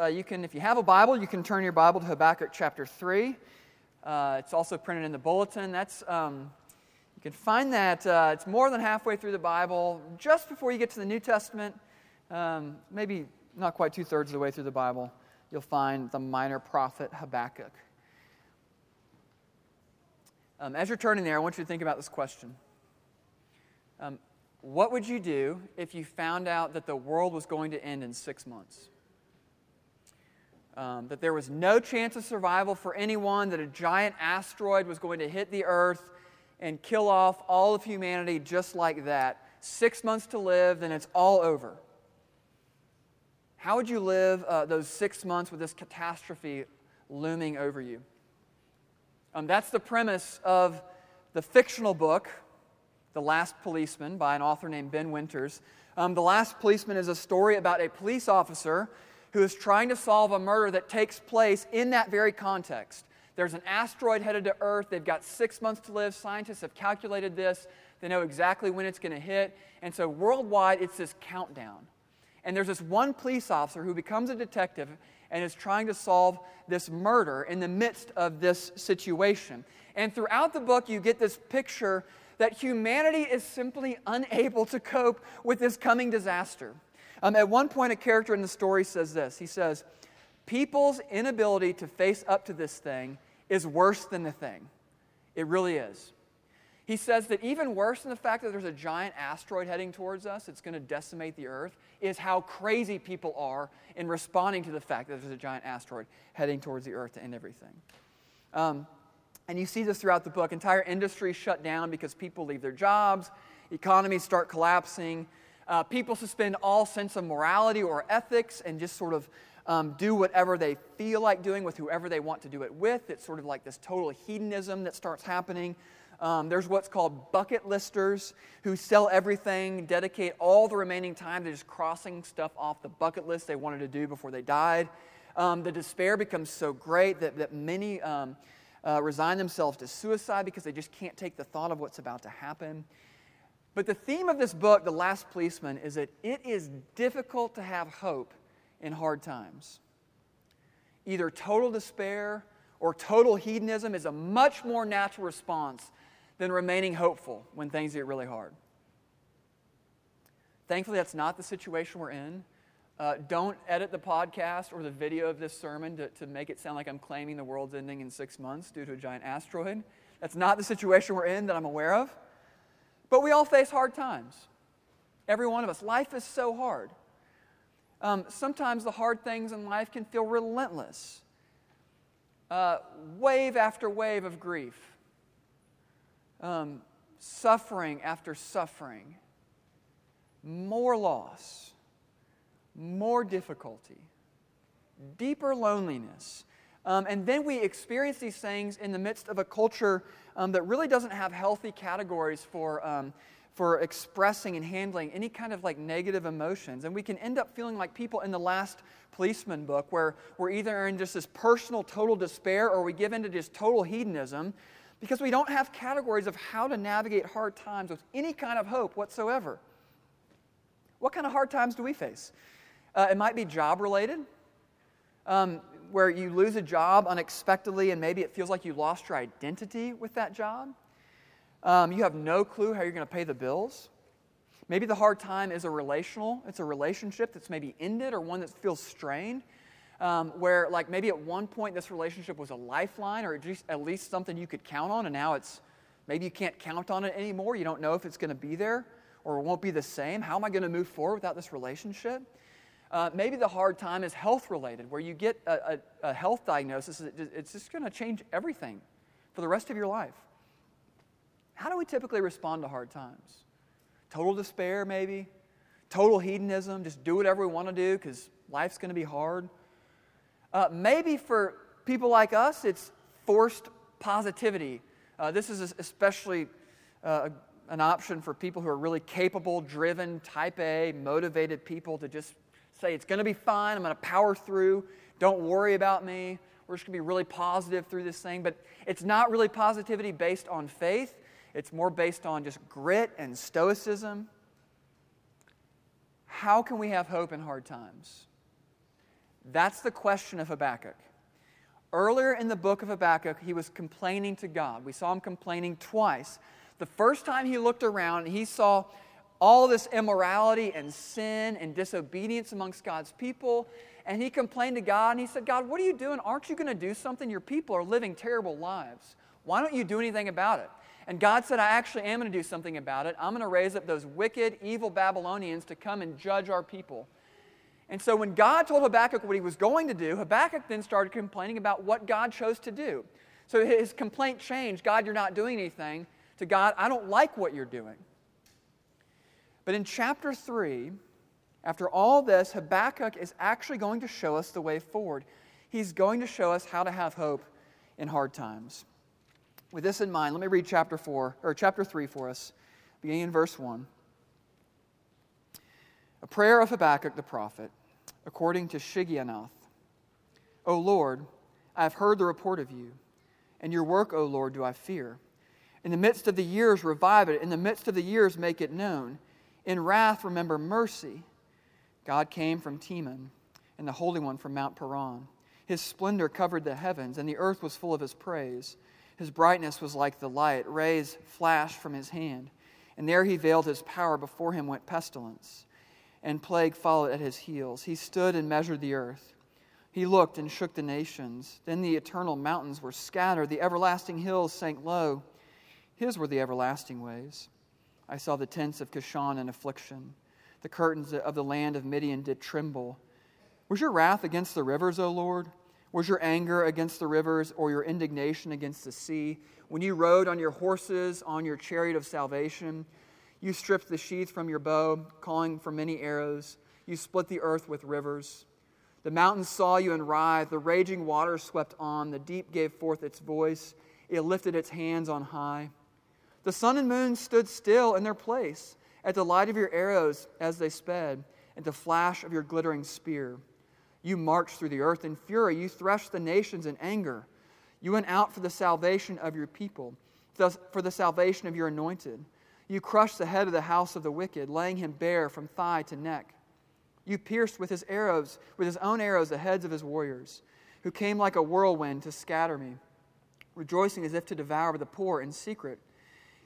uh, you can, if you have a Bible, you can turn your Bible to Habakkuk chapter 3. Uh, it's also printed in the bulletin. That's, um, you can find that, uh, it's more than halfway through the Bible, just before you get to the New Testament, um, maybe not quite two thirds of the way through the Bible, you'll find the minor prophet Habakkuk. Um, as you're turning there, I want you to think about this question. Um, what would you do if you found out that the world was going to end in six months? Um, that there was no chance of survival for anyone, that a giant asteroid was going to hit the earth and kill off all of humanity just like that. Six months to live, then it's all over. How would you live uh, those six months with this catastrophe looming over you? Um, that's the premise of the fictional book the Last Policeman by an author named Ben Winters. Um, the Last Policeman is a story about a police officer who is trying to solve a murder that takes place in that very context. There's an asteroid headed to Earth. They've got six months to live. Scientists have calculated this. They know exactly when it's going to hit. And so, worldwide, it's this countdown. And there's this one police officer who becomes a detective and is trying to solve this murder in the midst of this situation. And throughout the book, you get this picture that humanity is simply unable to cope with this coming disaster. Um, at one point, a character in the story says this He says, People's inability to face up to this thing is worse than the thing. It really is. He says that even worse than the fact that there's a giant asteroid heading towards us, it's going to decimate the earth, is how crazy people are in responding to the fact that there's a giant asteroid heading towards the earth to end everything. Um, and you see this throughout the book. Entire industries shut down because people leave their jobs, economies start collapsing. Uh, people suspend all sense of morality or ethics and just sort of um, do whatever they feel like doing with whoever they want to do it with. It's sort of like this total hedonism that starts happening. Um, there's what's called bucket listers who sell everything, dedicate all the remaining time to just crossing stuff off the bucket list they wanted to do before they died. Um, the despair becomes so great that, that many um, uh, resign themselves to suicide because they just can't take the thought of what's about to happen. But the theme of this book, The Last Policeman, is that it is difficult to have hope in hard times. Either total despair or total hedonism is a much more natural response than remaining hopeful when things get really hard. Thankfully, that's not the situation we're in. Uh, don't edit the podcast or the video of this sermon to, to make it sound like I'm claiming the world's ending in six months due to a giant asteroid. That's not the situation we're in that I'm aware of. But we all face hard times. Every one of us. Life is so hard. Um, sometimes the hard things in life can feel relentless. Uh, wave after wave of grief, um, suffering after suffering, more loss more difficulty, deeper loneliness. Um, and then we experience these things in the midst of a culture um, that really doesn't have healthy categories for, um, for expressing and handling any kind of like negative emotions. And we can end up feeling like people in the last policeman book, where we're either in just this personal total despair or we give into just total hedonism because we don't have categories of how to navigate hard times with any kind of hope whatsoever. What kind of hard times do we face? Uh, it might be job related, um, where you lose a job unexpectedly and maybe it feels like you lost your identity with that job. Um, you have no clue how you're going to pay the bills. Maybe the hard time is a relational, it's a relationship that's maybe ended or one that feels strained. Um, where, like, maybe at one point this relationship was a lifeline or at least something you could count on, and now it's maybe you can't count on it anymore. You don't know if it's going to be there or it won't be the same. How am I going to move forward without this relationship? Uh, maybe the hard time is health related, where you get a, a, a health diagnosis, it's just going to change everything for the rest of your life. How do we typically respond to hard times? Total despair, maybe? Total hedonism, just do whatever we want to do because life's going to be hard. Uh, maybe for people like us, it's forced positivity. Uh, this is especially uh, an option for people who are really capable, driven, type A, motivated people to just say, it's going to be fine. I'm going to power through. Don't worry about me. We're just going to be really positive through this thing. But it's not really positivity based on faith, it's more based on just grit and stoicism. How can we have hope in hard times? That's the question of Habakkuk. Earlier in the book of Habakkuk, he was complaining to God. We saw him complaining twice. The first time he looked around, he saw all this immorality and sin and disobedience amongst God's people. And he complained to God and he said, God, what are you doing? Aren't you going to do something? Your people are living terrible lives. Why don't you do anything about it? And God said, I actually am going to do something about it. I'm going to raise up those wicked, evil Babylonians to come and judge our people. And so when God told Habakkuk what he was going to do, Habakkuk then started complaining about what God chose to do. So his complaint changed God, you're not doing anything, to God, I don't like what you're doing. But in chapter 3, after all this, Habakkuk is actually going to show us the way forward. He's going to show us how to have hope in hard times. With this in mind, let me read chapter 4 or chapter 3 for us, beginning in verse 1. A prayer of Habakkuk the prophet, according to Shigionoth. O Lord, I have heard the report of you, and your work, O Lord, do I fear. In the midst of the years, revive it. In the midst of the years, make it known. In wrath, remember mercy. God came from Teman, and the Holy One from Mount Paran. His splendor covered the heavens, and the earth was full of his praise. His brightness was like the light. Rays flashed from his hand. And there he veiled his power. Before him went pestilence, and plague followed at his heels. He stood and measured the earth. He looked and shook the nations. Then the eternal mountains were scattered, the everlasting hills sank low. His were the everlasting ways. I saw the tents of Cushan in affliction. The curtains of the land of Midian did tremble. Was your wrath against the rivers, O Lord? Was your anger against the rivers or your indignation against the sea? When you rode on your horses, on your chariot of salvation, you stripped the sheath from your bow, calling for many arrows. You split the earth with rivers. The mountains saw you and writhed. The raging waters swept on. The deep gave forth its voice. It lifted its hands on high. The sun and moon stood still in their place at the light of your arrows as they sped, at the flash of your glittering spear. You marched through the earth in fury. You threshed the nations in anger. You went out for the salvation of your people, for the salvation of your anointed. You crushed the head of the house of the wicked, laying him bare from thigh to neck. You pierced with his arrows, with his own arrows, the heads of his warriors, who came like a whirlwind to scatter me, rejoicing as if to devour the poor in secret.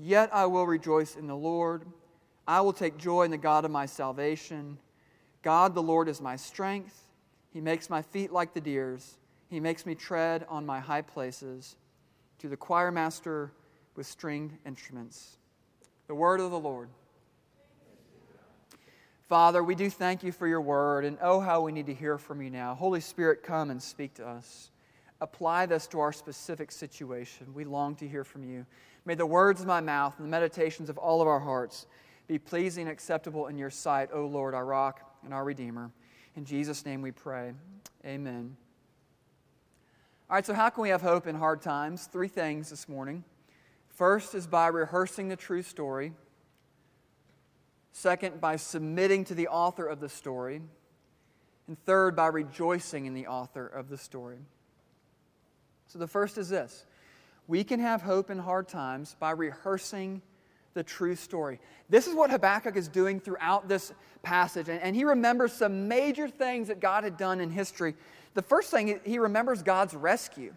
yet I will rejoice in the Lord. I will take joy in the God of my salvation. God the Lord is my strength. He makes my feet like the deer's. He makes me tread on my high places. To the choir master with stringed instruments. The word of the Lord. Father, we do thank you for your word, and oh, how we need to hear from you now. Holy Spirit, come and speak to us. Apply this to our specific situation. We long to hear from you. May the words of my mouth and the meditations of all of our hearts be pleasing and acceptable in your sight, O Lord, our rock and our Redeemer. In Jesus' name we pray. Amen. All right, so how can we have hope in hard times? Three things this morning. First is by rehearsing the true story. Second, by submitting to the author of the story. And third, by rejoicing in the author of the story. So the first is this we can have hope in hard times by rehearsing the true story. This is what Habakkuk is doing throughout this passage. And, and, he remembers some major things that God had done in history. The first thing, he remembers God's rescue.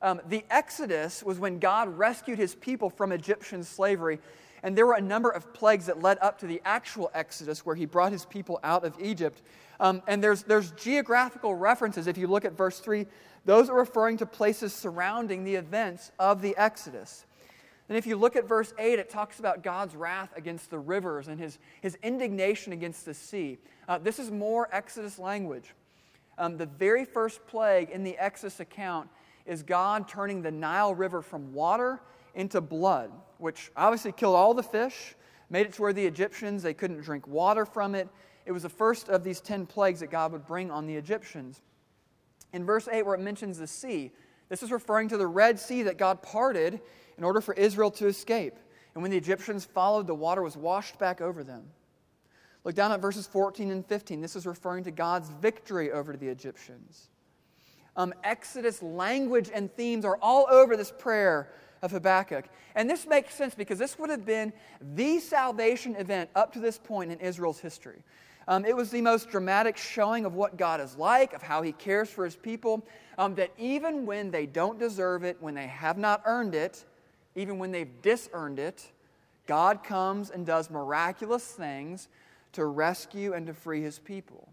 Um, the Exodus was when God rescued his people from Egyptian slavery. And there were a number of plagues that led up to the actual Exodus where he brought his people out of Egypt. Um, and there's, there's geographical references. If you look at verse 3, those are referring to places surrounding the events of the Exodus. And if you look at verse 8, it talks about God's wrath against the rivers and his, his indignation against the sea. Uh, this is more Exodus language. Um, the very first plague in the Exodus account is God turning the Nile River from water into blood, which obviously killed all the fish, made it to where the Egyptians they couldn't drink water from it, it was the first of these 10 plagues that God would bring on the Egyptians. In verse 8, where it mentions the sea, this is referring to the Red Sea that God parted in order for Israel to escape. And when the Egyptians followed, the water was washed back over them. Look down at verses 14 and 15. This is referring to God's victory over the Egyptians. Um, Exodus language and themes are all over this prayer of Habakkuk. And this makes sense because this would have been the salvation event up to this point in Israel's history. Um, it was the most dramatic showing of what God is like, of how He cares for His people, um, that even when they don't deserve it, when they have not earned it, even when they've disearned it, God comes and does miraculous things to rescue and to free His people.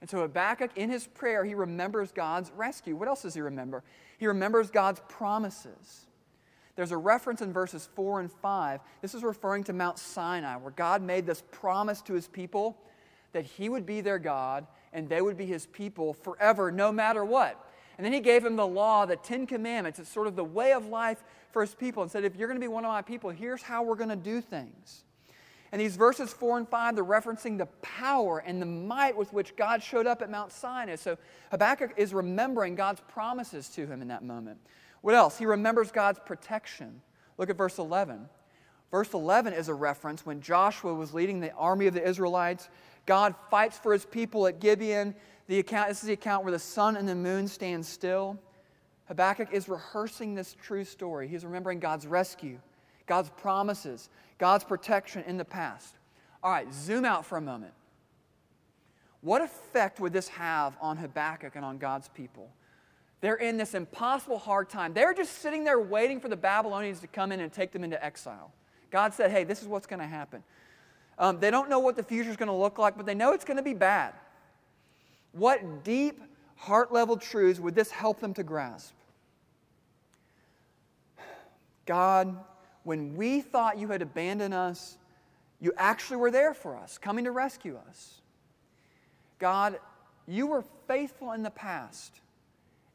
And so Habakkuk, in his prayer, he remembers God's rescue. What else does he remember? He remembers God's promises. There's a reference in verses 4 and 5. This is referring to Mount Sinai, where God made this promise to his people that he would be their God and they would be his people forever, no matter what. And then he gave him the law, the Ten Commandments. It's sort of the way of life for his people and said, if you're going to be one of my people, here's how we're going to do things. And these verses 4 and 5, they're referencing the power and the might with which God showed up at Mount Sinai. So Habakkuk is remembering God's promises to him in that moment. What else? He remembers God's protection. Look at verse 11. Verse 11 is a reference when Joshua was leading the army of the Israelites. God fights for his people at Gibeon. The account, this is the account where the sun and the moon stand still. Habakkuk is rehearsing this true story. He's remembering God's rescue, God's promises, God's protection in the past. All right, zoom out for a moment. What effect would this have on Habakkuk and on God's people? They're in this impossible hard time. They're just sitting there waiting for the Babylonians to come in and take them into exile. God said, hey, this is what's going to happen. Um, they don't know what the future is going to look like, but they know it's going to be bad. What deep, heart level truths would this help them to grasp? God, when we thought you had abandoned us, you actually were there for us, coming to rescue us. God, you were faithful in the past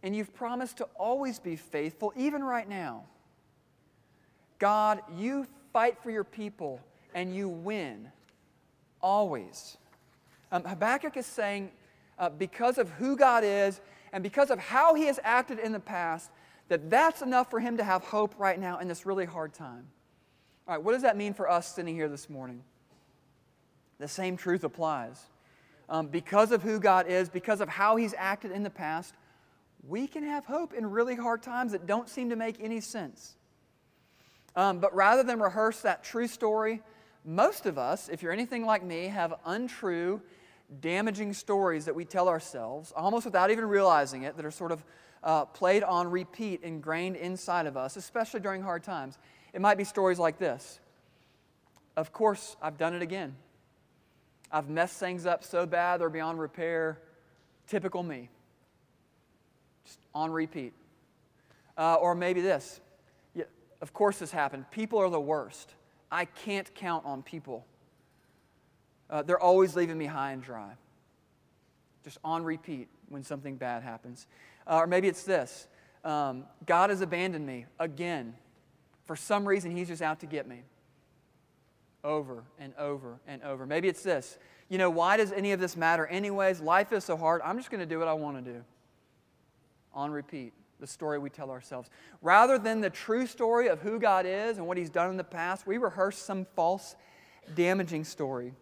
and you've promised to always be faithful, even right now. God, you fight for your people and you win, always. Um, Habakkuk is saying, uh, because of who God is and because of how he has acted in the past, that that's enough for him to have hope right now in this really hard time. All right, what does that mean for us sitting here this morning? The same truth applies. Um, because of who God is, because of how he's acted in the past, we can have hope in really hard times that don't seem to make any sense. Um, but rather than rehearse that true story, most of us, if you're anything like me, have untrue, damaging stories that we tell ourselves, almost without even realizing it, that are sort of uh, played on repeat, ingrained inside of us, especially during hard times. It might be stories like this Of course, I've done it again. I've messed things up so bad they're beyond repair. Typical me just on repeat. Uh, or maybe this. Yeah, of course, this happened. People are the worst. I can't count on people. Uh, they're always leaving me high and dry. Just on repeat when something bad happens. Uh, or maybe it's this um, God has abandoned me again. For some reason, He's just out to get me. Over and over and over. Maybe it's this. You know, why does any of this matter, anyways? Life is so hard. I'm just going to do what I want to do on repeat the story we tell ourselves. Rather than the true story of who God is and what He's done in the past, we rehearse some false, damaging story.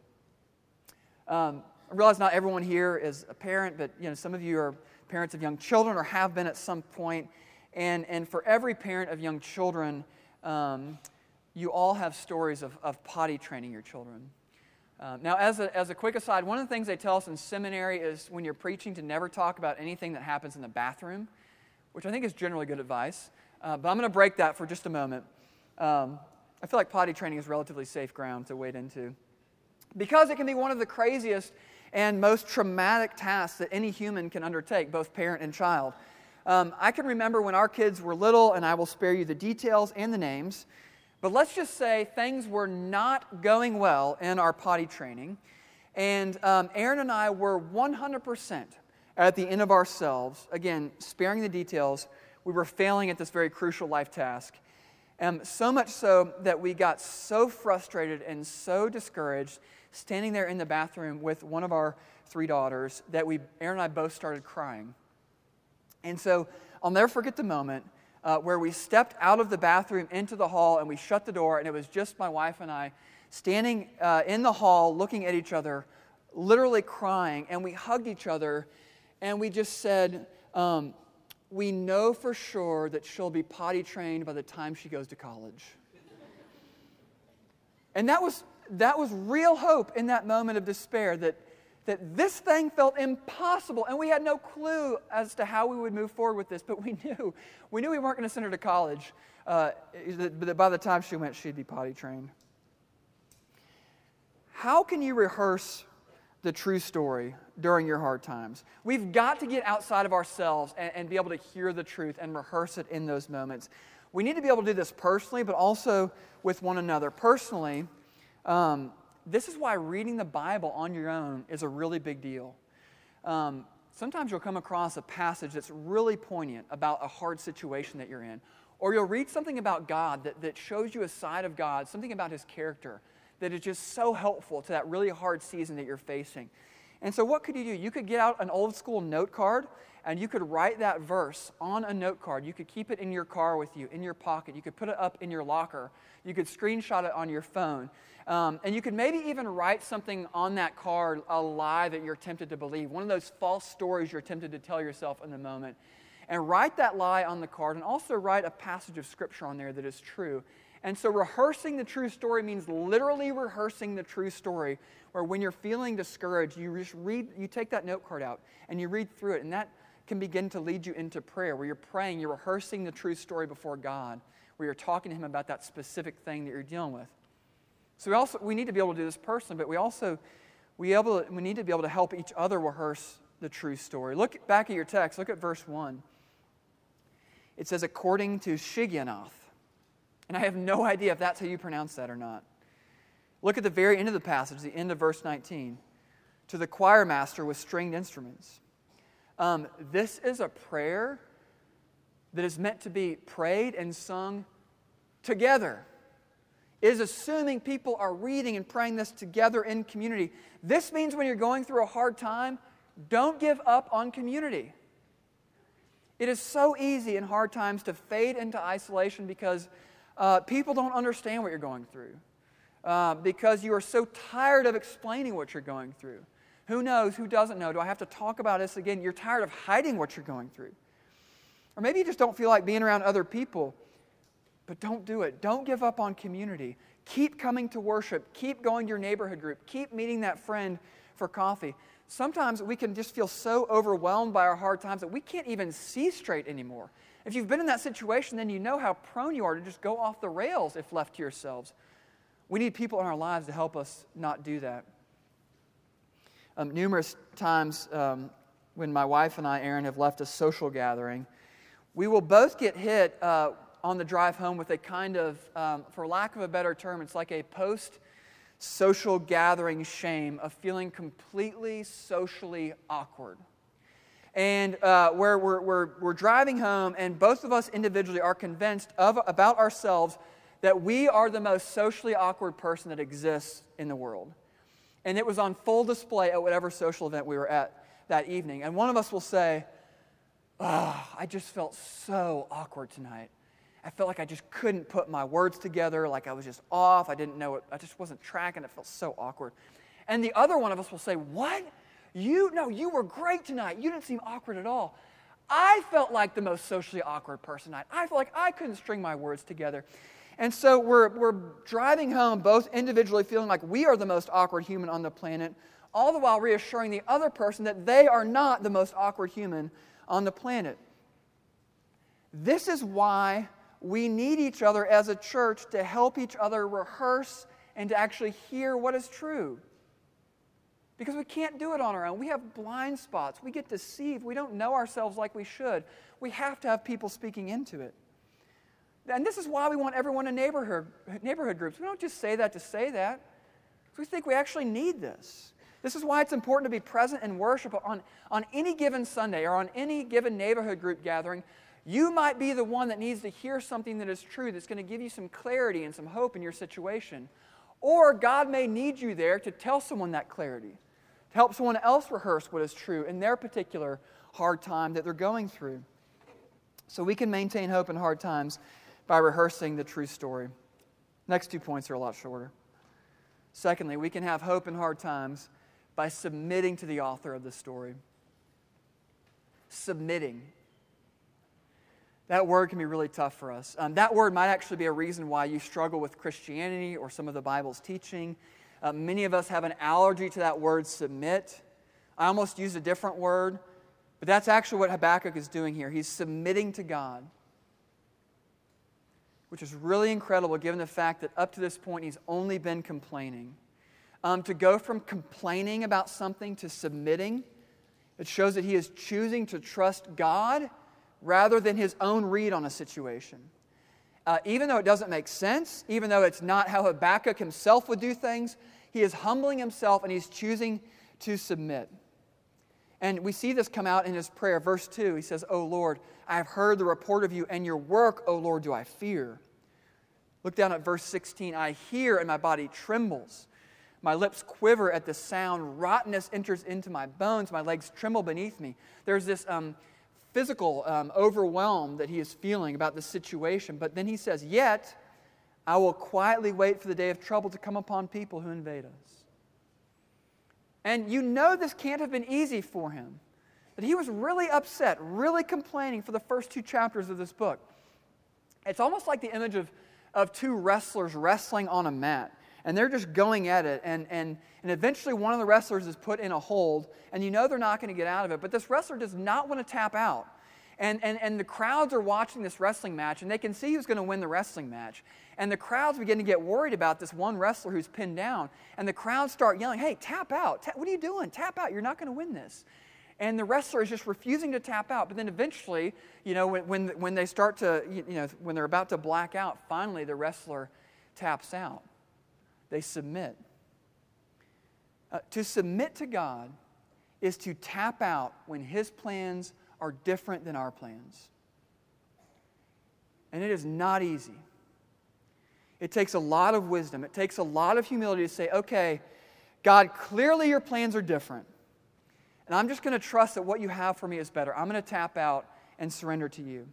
Um, I realize not everyone here is a parent, but you know, some of you are parents of young children or have been at some point. And, and for every parent of young children, um, you all have stories of, of potty training your children. Uh, now, as a, as a quick aside, one of the things they tell us in seminary is when you're preaching to never talk about anything that happens in the bathroom, which I think is generally good advice. Uh, but I'm going to break that for just a moment. Um, I feel like potty training is relatively safe ground to wade into because it can be one of the craziest and most traumatic tasks that any human can undertake, both parent and child. Um, I can remember when our kids were little, and I will spare you the details and the names. But let's just say things were not going well in our potty training. And um, Erin and I were 100% at the end of ourselves. Again, sparing the details, we were failing at this very crucial life task. Um, so much so that we got so frustrated and so discouraged standing there in the bathroom with one of our three daughters that we, Erin and I both started crying. And so I'll never forget the moment uh, where we stepped out of the bathroom into the hall and we shut the door, and it was just my wife and I standing uh, in the hall looking at each other, literally crying, and we hugged each other and we just said, um, We know for sure that she'll be potty trained by the time she goes to college. and that was, that was real hope in that moment of despair that that this thing felt impossible and we had no clue as to how we would move forward with this but we knew we knew we weren't going to send her to college uh, that by the time she went she'd be potty trained how can you rehearse the true story during your hard times we've got to get outside of ourselves and, and be able to hear the truth and rehearse it in those moments we need to be able to do this personally but also with one another personally um, this is why reading the Bible on your own is a really big deal. Um, sometimes you'll come across a passage that's really poignant about a hard situation that you're in. Or you'll read something about God that, that shows you a side of God, something about his character that is just so helpful to that really hard season that you're facing. And so, what could you do? You could get out an old school note card and you could write that verse on a note card. You could keep it in your car with you, in your pocket. You could put it up in your locker. You could screenshot it on your phone. Um, and you could maybe even write something on that card, a lie that you're tempted to believe, one of those false stories you're tempted to tell yourself in the moment. And write that lie on the card and also write a passage of scripture on there that is true. And so, rehearsing the true story means literally rehearsing the true story, where when you're feeling discouraged, you just read, you take that note card out and you read through it, and that can begin to lead you into prayer, where you're praying, you're rehearsing the true story before God, where you're talking to Him about that specific thing that you're dealing with. So we also we need to be able to do this personally, but we also we able to, we need to be able to help each other rehearse the true story. Look back at your text. Look at verse one. It says, "According to Shigionoth," and I have no idea if that's how you pronounce that or not. Look at the very end of the passage, the end of verse 19. To the choir master with stringed instruments. Um, this is a prayer that is meant to be prayed and sung together is assuming people are reading and praying this together in community. This means when you're going through a hard time, don't give up on community. It is so easy in hard times to fade into isolation because uh, people don't understand what you're going through, uh, because you are so tired of explaining what you're going through. Who knows? Who doesn't know? Do I have to talk about this again? You're tired of hiding what you're going through. Or maybe you just don't feel like being around other people. But don't do it. Don't give up on community. Keep coming to worship. Keep going to your neighborhood group. Keep meeting that friend for coffee. Sometimes we can just feel so overwhelmed by our hard times that we can't even see straight anymore. If you've been in that situation, then you know how prone you are to just go off the rails if left to yourselves. We need people in our lives to help us not do that. Um, numerous times um, when my wife and I, Erin, have left a social gathering, we will both get hit uh, on the drive home with a kind of, um, for lack of a better term, it's like a post social gathering shame of feeling completely socially awkward. And uh, where we're, we're, we're driving home, and both of us individually are convinced of, about ourselves that we are the most socially awkward person that exists in the world. And it was on full display at whatever social event we were at that evening. And one of us will say, Oh, I just felt so awkward tonight. I felt like I just couldn't put my words together, like I was just off. I didn't know it. I just wasn't tracking. It felt so awkward. And the other one of us will say, What? You, no, you were great tonight. You didn't seem awkward at all. I felt like the most socially awkward person tonight. I felt like I couldn't string my words together. And so we're, we're driving home, both individually feeling like we are the most awkward human on the planet, all the while reassuring the other person that they are not the most awkward human on the planet. This is why we need each other as a church to help each other rehearse and to actually hear what is true. Because we can't do it on our own. We have blind spots. We get deceived. We don't know ourselves like we should. We have to have people speaking into it. And this is why we want everyone in neighborhood, neighborhood groups. We don't just say that to say that. We think we actually need this. This is why it's important to be present in worship on, on any given Sunday or on any given neighborhood group gathering you might be the one that needs to hear something that is true that's going to give you some clarity and some hope in your situation. Or God may need you there to tell someone that clarity, to help someone else rehearse what is true in their particular hard time that they're going through. So we can maintain hope in hard times by rehearsing the true story. Next two points are a lot shorter. Secondly, we can have hope in hard times by submitting to the author of the story. Submitting. That word can be really tough for us. Um, that word might actually be a reason why you struggle with Christianity or some of the Bible's teaching. Uh, many of us have an allergy to that word submit. I almost used a different word, but that's actually what Habakkuk is doing here. He's submitting to God, which is really incredible given the fact that up to this point he's only been complaining. Um, to go from complaining about something to submitting, it shows that he is choosing to trust God rather than his own read on a situation. Uh, even though it doesn't make sense, even though it's not how Habakkuk himself would do things, he is humbling himself and he's choosing to submit. And we see this come out in his prayer. Verse 2, he says, O Lord, I have heard the report of you, and your work, O Lord, do I fear. Look down at verse 16. I hear, and my body trembles. My lips quiver at the sound. Rottenness enters into my bones. My legs tremble beneath me. There's this um, physical um, overwhelm that he is feeling about the situation. But then he says, Yet I will quietly wait for the day of trouble to come upon people who invade us. And you know this can't have been easy for him. That he was really upset, really complaining for the first two chapters of this book. It's almost like the image of, of two wrestlers wrestling on a mat and they're just going at it. And, and, and eventually, one of the wrestlers is put in a hold, and you know they're not going to get out of it. But this wrestler does not want to tap out. And, and, and the crowds are watching this wrestling match, and they can see who's going to win the wrestling match. And the crowds begin to get worried about this one wrestler who's pinned down. And the crowds start yelling, Hey, tap out. what are you doing? Tap out. You're not going to win this. And the wrestler is just refusing to tap out. But then eventually, you know, when, when, when they start to, you know, when they're about to black out, finally the wrestler taps out they submit. Uh, to submit to God is to tap out when His plans are different than our plans. And it is not easy. It takes a lot of wisdom, it takes a lot of humility to say, okay, God, clearly your plans are different. And I'm just going to trust that what you have for me is better. I'm going to tap out and surrender to you.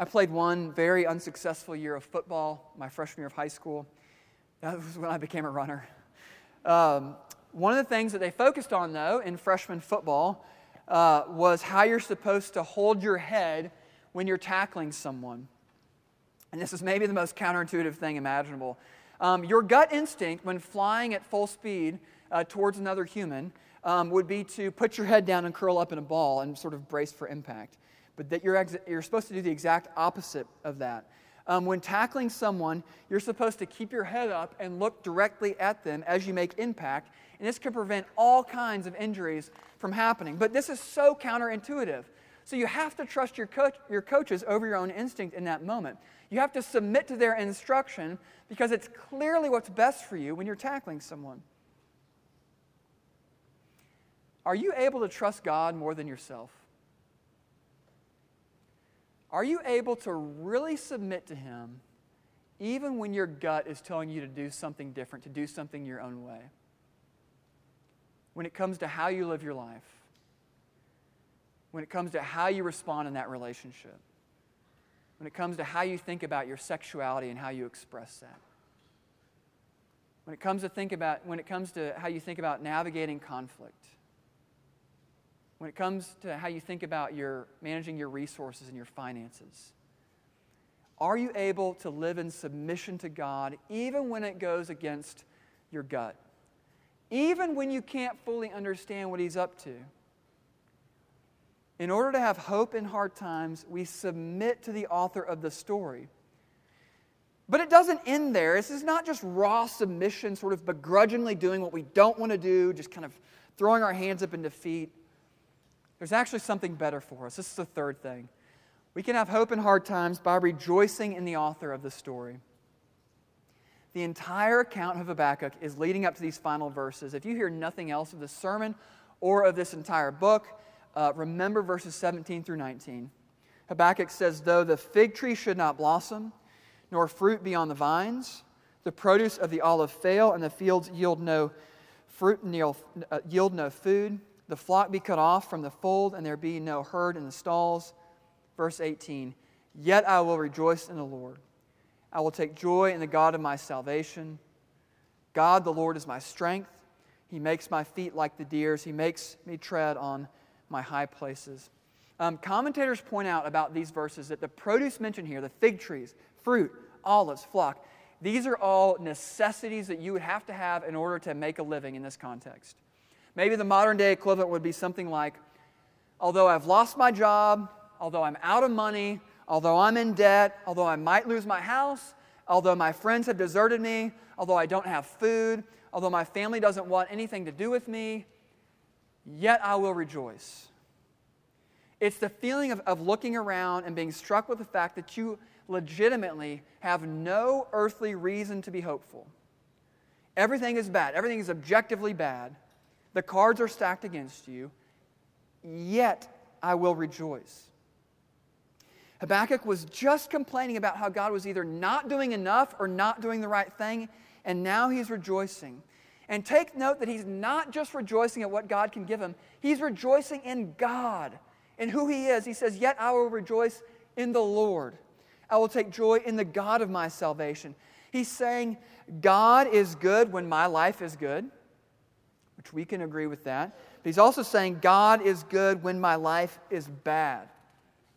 I played one very unsuccessful year of football, my freshman year of high school. That was when I became a runner. Um, one of the things that they focused on, though, in freshman football uh, was how you're supposed to hold your head when you're tackling someone. And this is maybe the most counterintuitive thing imaginable. Um, your gut instinct when flying at full speed uh, towards another human um, would be to put your head down and curl up in a ball and sort of brace for impact but that you're, ex- you're supposed to do the exact opposite of that. Um, when tackling someone, you're supposed to keep your head up and look directly at them as you make impact, and this can prevent all kinds of injuries from happening. But this is so counterintuitive. So you have to trust your, coach, your coaches over your own instinct in that moment. You have to submit to their instruction because it's clearly what's best for you when you're tackling someone. Are you able to trust God more than yourself? Are you able to really submit to Him even when your gut is telling you to do something different, to do something your own way? When it comes to how you live your life, when it comes to how you respond in that relationship, when it comes to how you think about your sexuality and how you express that. When it comes to think about when it comes to how you think about navigating conflict when it comes to how you think about your managing your resources and your finances? Are you able to live in submission to God even when it goes against your gut? Even when you can't fully understand what He's up to? In order to have hope in hard times, we submit to the author of the story. But it doesn't end there. This is not just raw submission, sort of begrudgingly doing what we don't want to do, just kind of throwing our hands up in defeat. There's actually something better for us. This is the third thing. We can have hope in hard times by rejoicing in the author of the story. The entire account of Habakkuk is leading up to these final verses. If you hear nothing else of this sermon or of this entire book, uh, remember verses 17 through 19. Habakkuk says, Though the fig tree should not blossom, nor fruit be on the vines, The produce of the olive fail, and the fields yield no fruit, uh, yield no food. The flock be cut off from the fold, and there be no herd in the stalls. Verse 18 Yet I will rejoice in the Lord. I will take joy in the God of my salvation. God, the Lord, is my strength. He makes my feet like the deer's, He makes me tread on my high places. Um, commentators point out about these verses that the produce mentioned here, the fig trees, fruit, olives, flock, these are all necessities that you would have to have in order to make a living in this context. Maybe the modern day equivalent would be something like although I've lost my job, although I'm out of money, although I'm in debt, although I might lose my house, although my friends have deserted me, although I don't have food, although my family doesn't want anything to do with me, yet I will rejoice. It's the feeling of, of looking around and being struck with the fact that you legitimately have no earthly reason to be hopeful. Everything is bad, everything is objectively bad. The cards are stacked against you, yet I will rejoice. Habakkuk was just complaining about how God was either not doing enough or not doing the right thing, and now he's rejoicing. And take note that he's not just rejoicing at what God can give him, he's rejoicing in God, in who he is. He says, Yet I will rejoice in the Lord. I will take joy in the God of my salvation. He's saying, God is good when my life is good, which we can agree with that. But he's also saying, God is good when my life is bad.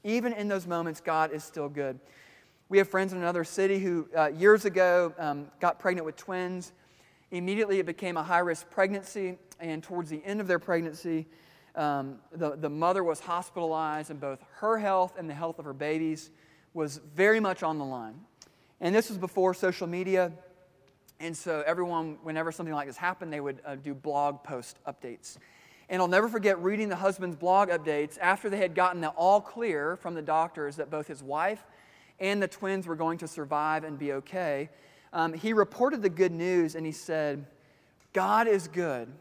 Even in those moments, God is still good. We have friends in another city who uh, years ago um, got pregnant with twins. Immediately, it became a high risk pregnancy, and towards the end of their pregnancy, um, the, the mother was hospitalized, and both her health and the health of her babies was very much on the line. And this was before social media. And so, everyone, whenever something like this happened, they would uh, do blog post updates. And I'll never forget reading the husband's blog updates after they had gotten the all clear from the doctors that both his wife and the twins were going to survive and be okay. Um, he reported the good news and he said, God is good.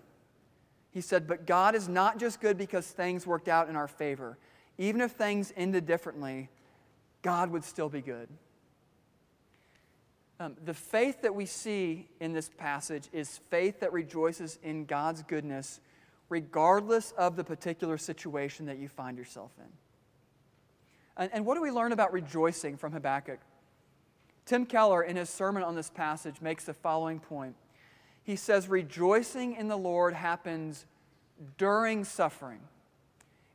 He said, but God is not just good because things worked out in our favor. Even if things ended differently, God would still be good. Um, the faith that we see in this passage is faith that rejoices in God's goodness, regardless of the particular situation that you find yourself in. And, and what do we learn about rejoicing from Habakkuk? Tim Keller, in his sermon on this passage, makes the following point. He says, Rejoicing in the Lord happens during suffering,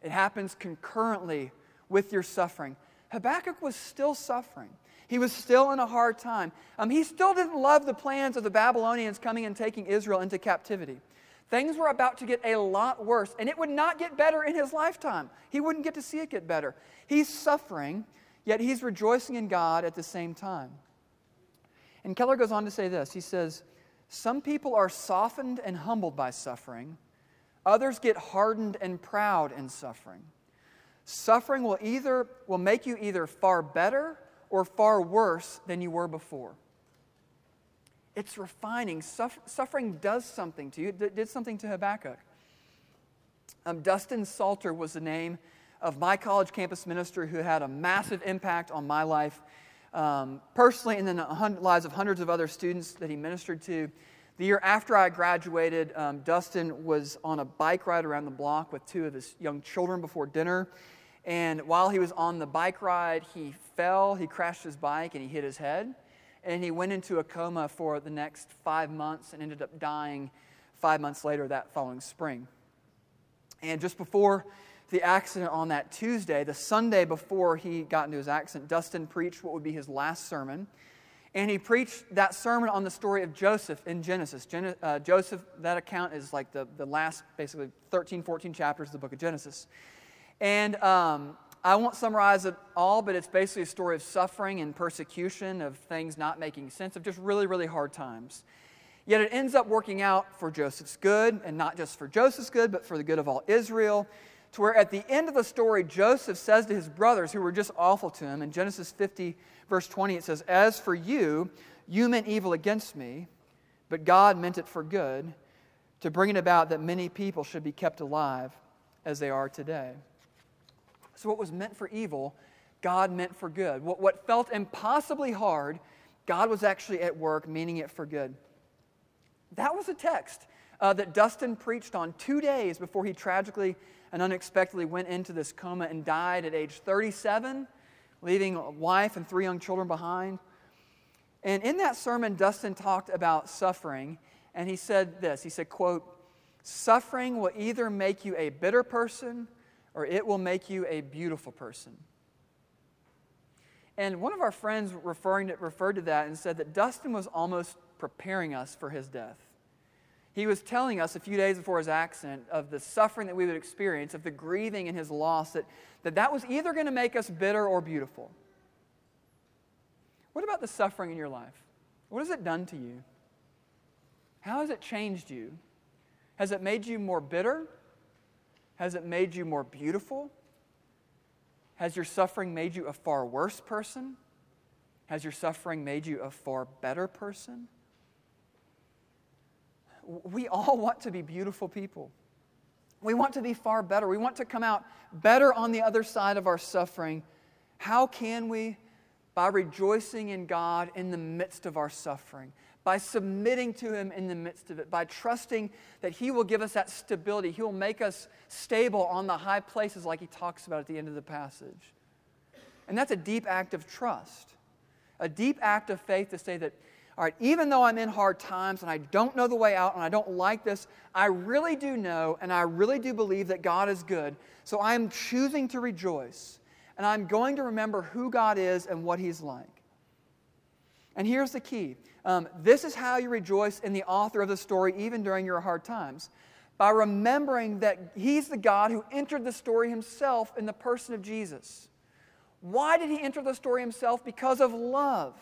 it happens concurrently with your suffering. Habakkuk was still suffering. He was still in a hard time. Um, he still didn't love the plans of the Babylonians coming and taking Israel into captivity. Things were about to get a lot worse, and it would not get better in his lifetime. He wouldn't get to see it get better. He's suffering, yet he's rejoicing in God at the same time. And Keller goes on to say this He says, Some people are softened and humbled by suffering, others get hardened and proud in suffering. Suffering will either will make you either far better or far worse than you were before. It's refining. suffering does something to you. It did something to Habakkuk. Um, Dustin Salter was the name of my college campus minister who had a massive impact on my life um, personally and then the lives of hundreds of other students that he ministered to. The year after I graduated, um, Dustin was on a bike ride around the block with two of his young children before dinner. And while he was on the bike ride, he fell, he crashed his bike, and he hit his head. And he went into a coma for the next five months and ended up dying five months later that following spring. And just before the accident on that Tuesday, the Sunday before he got into his accident, Dustin preached what would be his last sermon. And he preached that sermon on the story of Joseph in Genesis. Gen- uh, Joseph, that account is like the, the last, basically, 13, 14 chapters of the book of Genesis. And um, I won't summarize it all, but it's basically a story of suffering and persecution, of things not making sense, of just really, really hard times. Yet it ends up working out for Joseph's good, and not just for Joseph's good, but for the good of all Israel. To where at the end of the story, Joseph says to his brothers, who were just awful to him, in Genesis 50, verse 20, it says, As for you, you meant evil against me, but God meant it for good, to bring it about that many people should be kept alive as they are today. So, what was meant for evil, God meant for good. What, what felt impossibly hard God was actually at work, meaning it for good. That was a text uh, that Dustin preached on two days before he tragically and unexpectedly went into this coma and died at age 37, leaving a wife and three young children behind. And in that sermon, Dustin talked about suffering, and he said this He said, quote, Suffering will either make you a bitter person or it will make you a beautiful person. And one of our friends referring to, referred to that and said that Dustin was almost preparing us for his death. He was telling us a few days before his accident of the suffering that we would experience, of the grieving and his loss, that that, that was either going to make us bitter or beautiful. What about the suffering in your life? What has it done to you? How has it changed you? Has it made you more bitter? Has it made you more beautiful? Has your suffering made you a far worse person? Has your suffering made you a far better person? We all want to be beautiful people. We want to be far better. We want to come out better on the other side of our suffering. How can we? By rejoicing in God in the midst of our suffering by submitting to Him in the midst of it, by trusting that He will give us that stability. He will make us stable on the high places, like He talks about at the end of the passage. And that's a deep act of trust, a deep act of faith to say that, all right, even though I'm in hard times and I don't know the way out and I don't like this, I really do know and I really do believe that God is good. So I'm choosing to rejoice. And I'm going to remember who God is and what He's like. And here's the key um, this is how you rejoice in the author of the story, even during your hard times, by remembering that He's the God who entered the story Himself in the person of Jesus. Why did He enter the story Himself? Because of love.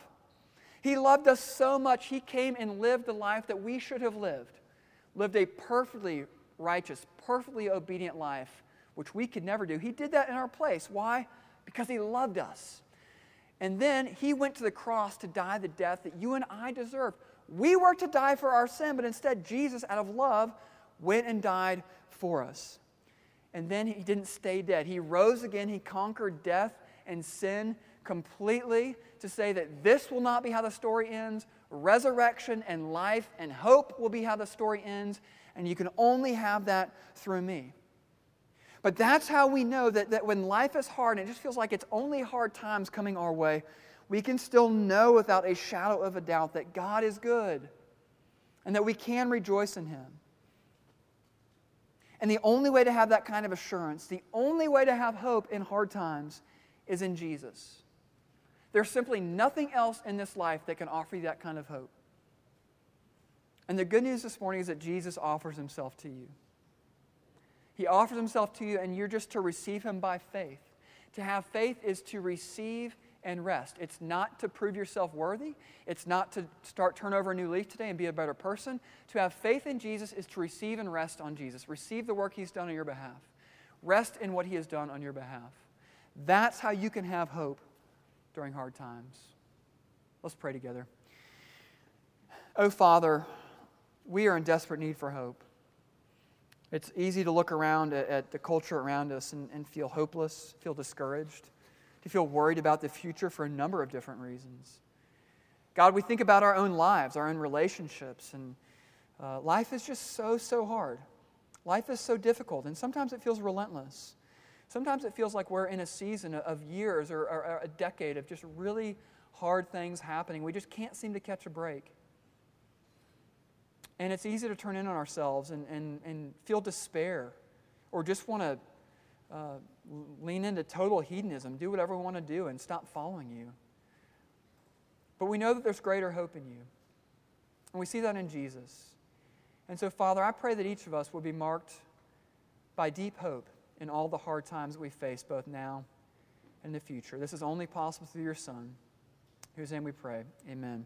He loved us so much, He came and lived the life that we should have lived, lived a perfectly righteous, perfectly obedient life, which we could never do. He did that in our place. Why? Because He loved us. And then he went to the cross to die the death that you and I deserve. We were to die for our sin, but instead, Jesus, out of love, went and died for us. And then he didn't stay dead. He rose again. He conquered death and sin completely to say that this will not be how the story ends. Resurrection and life and hope will be how the story ends. And you can only have that through me. But that's how we know that, that when life is hard and it just feels like it's only hard times coming our way, we can still know without a shadow of a doubt that God is good and that we can rejoice in Him. And the only way to have that kind of assurance, the only way to have hope in hard times, is in Jesus. There's simply nothing else in this life that can offer you that kind of hope. And the good news this morning is that Jesus offers Himself to you. He offers himself to you, and you're just to receive him by faith. To have faith is to receive and rest. It's not to prove yourself worthy. It's not to start turn over a new leaf today and be a better person. To have faith in Jesus is to receive and rest on Jesus. Receive the work he's done on your behalf. Rest in what he has done on your behalf. That's how you can have hope during hard times. Let's pray together. Oh, Father, we are in desperate need for hope. It's easy to look around at, at the culture around us and, and feel hopeless, feel discouraged, to feel worried about the future for a number of different reasons. God, we think about our own lives, our own relationships, and uh, life is just so, so hard. Life is so difficult, and sometimes it feels relentless. Sometimes it feels like we're in a season of years or, or, or a decade of just really hard things happening. We just can't seem to catch a break. And it's easy to turn in on ourselves and, and, and feel despair or just want to uh, lean into total hedonism, do whatever we want to do, and stop following you. But we know that there's greater hope in you. And we see that in Jesus. And so, Father, I pray that each of us will be marked by deep hope in all the hard times we face, both now and in the future. This is only possible through your Son, whose name we pray. Amen.